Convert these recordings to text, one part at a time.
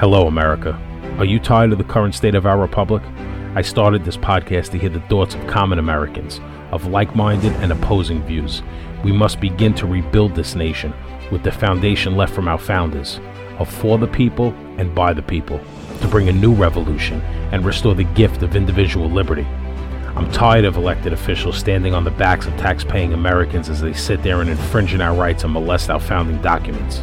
Hello, America. Are you tired of the current state of our republic? I started this podcast to hear the thoughts of common Americans, of like minded and opposing views. We must begin to rebuild this nation with the foundation left from our founders of for the people and by the people to bring a new revolution and restore the gift of individual liberty. I'm tired of elected officials standing on the backs of tax-paying Americans as they sit there and infringe on our rights and molest our founding documents.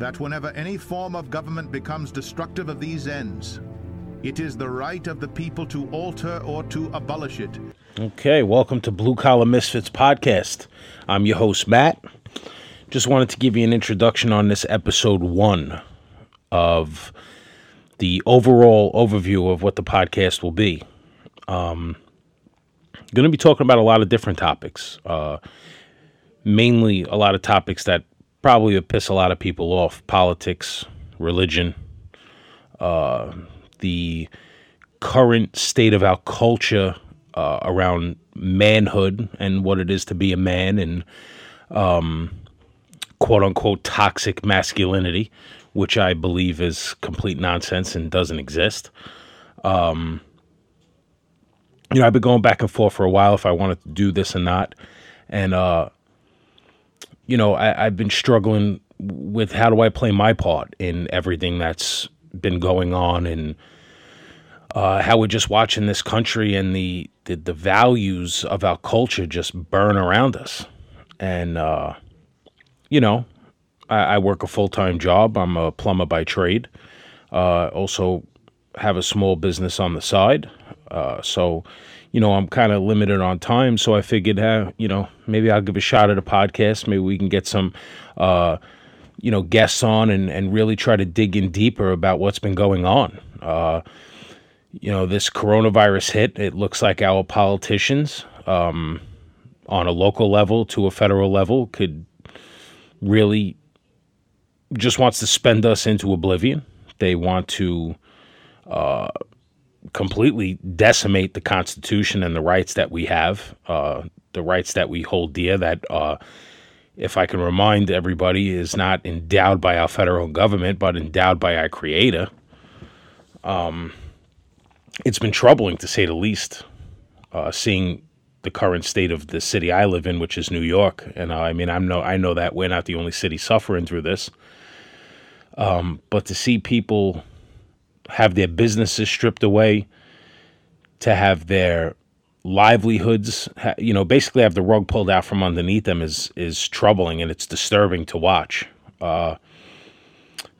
that whenever any form of government becomes destructive of these ends, it is the right of the people to alter or to abolish it. Okay, welcome to Blue Collar Misfits podcast. I'm your host, Matt. Just wanted to give you an introduction on this episode one of the overall overview of what the podcast will be. Um, going to be talking about a lot of different topics, uh, mainly a lot of topics that probably would piss a lot of people off politics, religion, uh, the current state of our culture uh, around manhood and what it is to be a man and um, quote unquote toxic masculinity, which I believe is complete nonsense and doesn't exist. Um, you know, I've been going back and forth for a while if I wanted to do this or not. And uh, you know, I, I've been struggling with how do I play my part in everything that's been going on and uh, how we're just watching this country and the, the, the values of our culture just burn around us. And, uh, you know, I, I work a full time job. I'm a plumber by trade. Uh, also have a small business on the side. Uh, so, you know, I'm kind of limited on time, so I figured, uh, you know, maybe I'll give a shot at a podcast. Maybe we can get some, uh, you know, guests on and, and really try to dig in deeper about what's been going on. Uh, you know, this coronavirus hit, it looks like our politicians um, on a local level to a federal level could really just wants to spend us into oblivion. They want to uh, completely decimate the Constitution and the rights that we have, uh, the rights that we hold dear. That, uh, if I can remind everybody, is not endowed by our federal government, but endowed by our Creator. Um, it's been troubling to say the least, uh, seeing the current state of the city I live in, which is New York. And uh, I mean, I'm no, I know that we're not the only city suffering through this. Um, but to see people have their businesses stripped away, to have their livelihoods, you know, basically have the rug pulled out from underneath them is is troubling and it's disturbing to watch. Uh,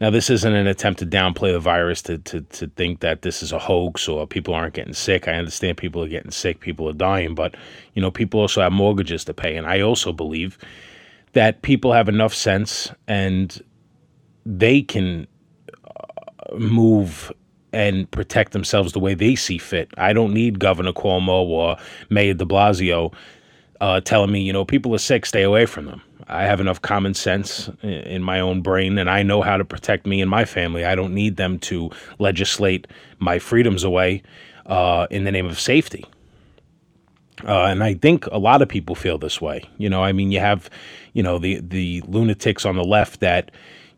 now, this isn't an attempt to downplay the virus to, to, to think that this is a hoax or people aren't getting sick. I understand people are getting sick, people are dying, but, you know, people also have mortgages to pay. And I also believe that people have enough sense and they can uh, move and protect themselves the way they see fit. I don't need Governor Cuomo or Mayor de Blasio uh, telling me, you know, people are sick, stay away from them. I have enough common sense in my own brain, and I know how to protect me and my family. I don't need them to legislate my freedoms away uh, in the name of safety. Uh, and I think a lot of people feel this way. You know, I mean, you have, you know, the the lunatics on the left that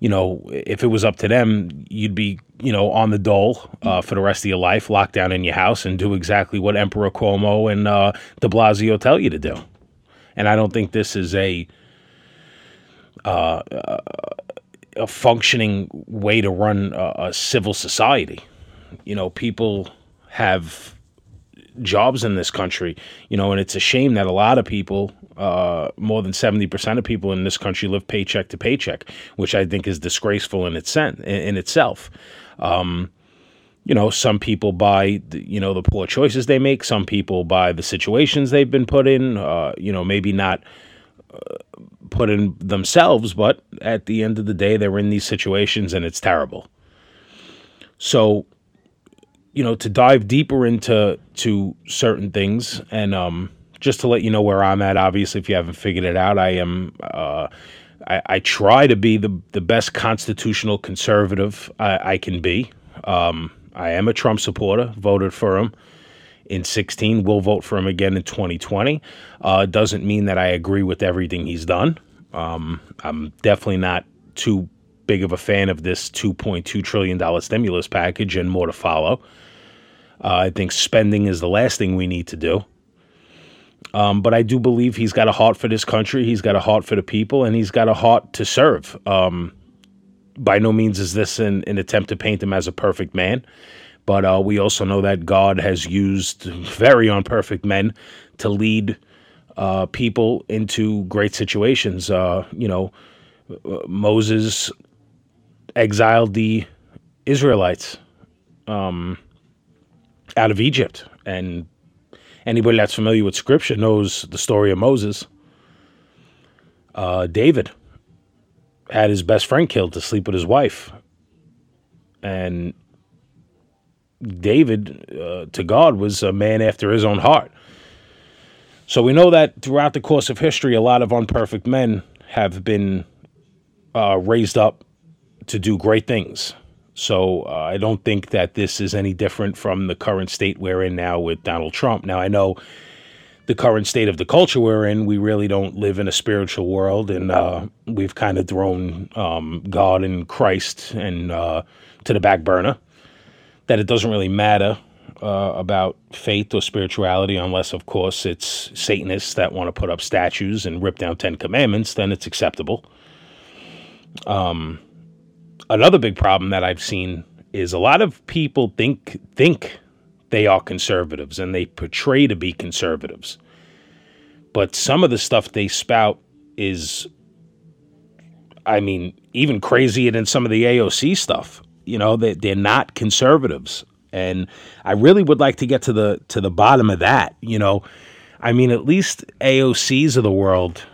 you know, if it was up to them, you'd be, you know, on the dole uh, for the rest of your life, locked down in your house, and do exactly what Emperor Cuomo and uh, De Blasio tell you to do. And I don't think this is a uh, a functioning way to run a, a civil society. You know, people have jobs in this country, you know, and it's a shame that a lot of people, uh, more than 70% of people in this country live paycheck to paycheck, which I think is disgraceful in, its in, in itself. Um, you know, some people buy, the, you know, the poor choices they make. Some people buy the situations they've been put in, uh, you know, maybe not uh, put in themselves, but at the end of the day, they're in these situations and it's terrible. So, you know, to dive deeper into to certain things, and um, just to let you know where I'm at. Obviously, if you haven't figured it out, I am. Uh, I, I, try to be the the best constitutional conservative I, I can be. Um, I am a Trump supporter. Voted for him in 16. Will vote for him again in 2020. Uh, doesn't mean that I agree with everything he's done. Um, I'm definitely not too big of a fan of this 2.2 trillion dollar stimulus package, and more to follow. Uh, I think spending is the last thing we need to do. Um, but I do believe he's got a heart for this country. He's got a heart for the people, and he's got a heart to serve. Um, by no means is this an, an, attempt to paint him as a perfect man, but uh, we also know that God has used very imperfect men to lead uh, people into great situations. Uh, you know, Moses exiled the Israelites um, out of Egypt, and anybody that's familiar with Scripture knows the story of Moses. Uh, David had his best friend killed to sleep with his wife, and David, uh, to God, was a man after his own heart. So we know that throughout the course of history, a lot of unperfect men have been uh, raised up to do great things. So uh, I don't think that this is any different from the current state we're in now with Donald Trump. Now I know the current state of the culture we're in, we really don't live in a spiritual world, and uh, we've kind of thrown um, God and Christ and uh, to the back burner. That it doesn't really matter uh, about faith or spirituality, unless, of course, it's Satanists that want to put up statues and rip down Ten Commandments. Then it's acceptable. Um, another big problem that I've seen is a lot of people think think they are conservatives and they portray to be conservatives. But some of the stuff they spout is I mean, even crazier than some of the AOC stuff. You know, they they're not conservatives. And I really would like to get to the to the bottom of that, you know. I mean, at least AOCs of the world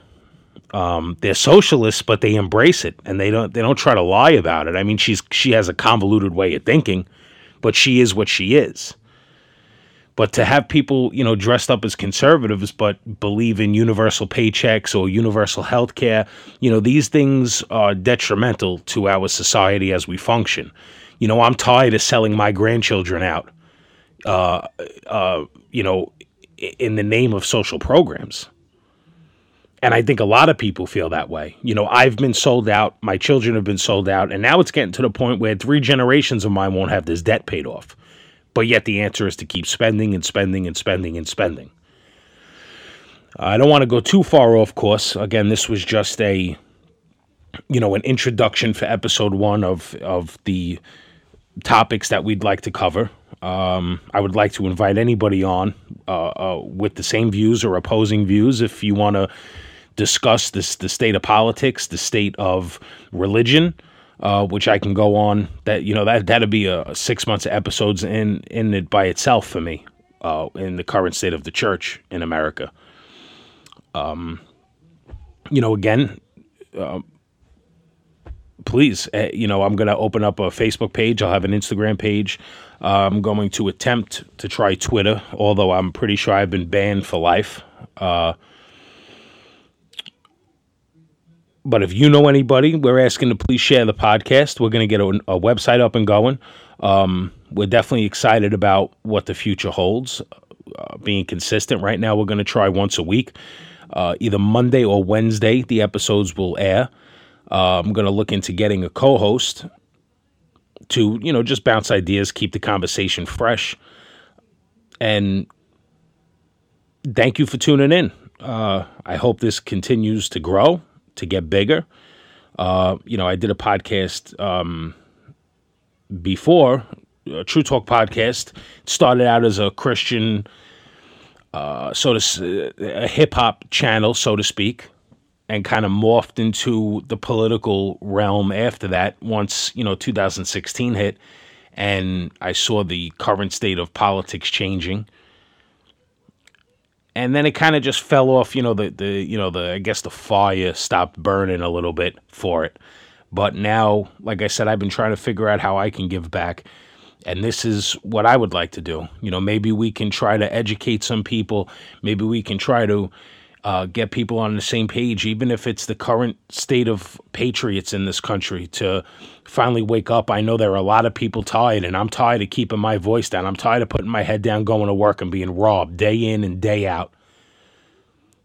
um, they're socialists, but they embrace it and they don't they don't try to lie about it. I mean, she's she has a convoluted way of thinking, but she is what she is. But to have people, you know, dressed up as conservatives but believe in universal paychecks or universal health care, you know, these things are detrimental to our society as we function. You know, I'm tired of selling my grandchildren out, uh, uh, you know, in the name of social programs. And I think a lot of people feel that way. You know, I've been sold out, my children have been sold out, and now it's getting to the point where three generations of mine won't have this debt paid off. But yet the answer is to keep spending and spending and spending and spending. I don't want to go too far off course. Again, this was just a you know, an introduction for episode 1 of of the topics that we'd like to cover. Um, I would like to invite anybody on uh, uh, with the same views or opposing views if you want to discuss this the state of politics, the state of religion, uh, which I can go on. That you know that that'd be a, six months of episodes in in it by itself for me. Uh, in the current state of the church in America. Um, you know, again, uh, please, uh, you know, I'm going to open up a Facebook page. I'll have an Instagram page. Uh, I'm going to attempt to try Twitter, although I'm pretty sure I've been banned for life. Uh, But if you know anybody, we're asking to please share the podcast. We're going to get a, a, website up and going. Um, we're definitely excited about what the future holds. Uh, being consistent right now, we're going to try once a week, uh, either Monday or Wednesday. The episodes will air. Uh, I'm going to look into getting a co-host to you know just bounce ideas, keep the conversation fresh, and thank you for tuning in. Uh, I hope this continues to grow to get bigger. Uh, you know, I did a podcast um, before, a True Talk podcast. It started out as a Christian, uh, so to a hip hop channel, so to speak, and kind of morphed into the political realm after that. Once you know, 2016 hit, and I saw the current state of politics changing and then it kind of just fell off. You know, the the you know the I guess the fire stopped burning a little bit for it. But now, like I said, I've been trying to figure out how I can give back. And this is what I would like to do. You know, maybe we can try to educate some people. Maybe we can try to uh, get people on the same page, even if it's the current state of patriots in this country, to finally wake up. I know there are a lot of people tired, and I'm tired of keeping my voice down. I'm tired of putting my head down, going to work, and being robbed day in and day out.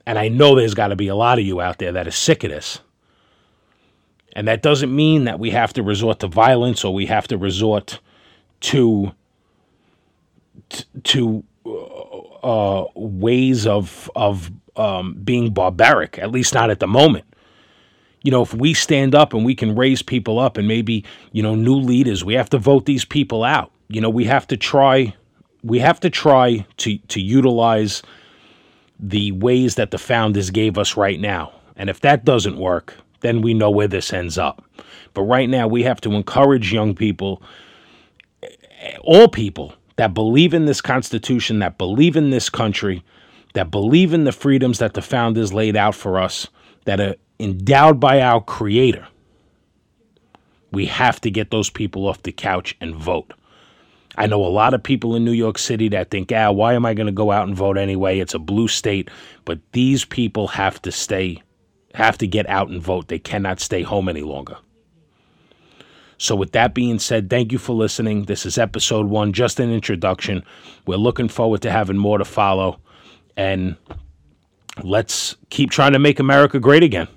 And I know there's got to be a lot of you out there that are sick of this. And that doesn't mean that we have to resort to violence or we have to resort to to uh, ways of of um, being barbaric. At least not at the moment. You know, if we stand up and we can raise people up, and maybe you know new leaders, we have to vote these people out. You know, we have to try. We have to try to to utilize the ways that the founders gave us right now. And if that doesn't work, then we know where this ends up. But right now, we have to encourage young people, all people that believe in this Constitution, that believe in this country, that believe in the freedoms that the founders laid out for us, that are endowed by our Creator. We have to get those people off the couch and vote. I know a lot of people in New York City that think, ah, why am I going to go out and vote anyway? It's a blue state. But these people have to stay, have to get out and vote. They cannot stay home any longer. So, with that being said, thank you for listening. This is episode one, just an introduction. We're looking forward to having more to follow. And let's keep trying to make America great again.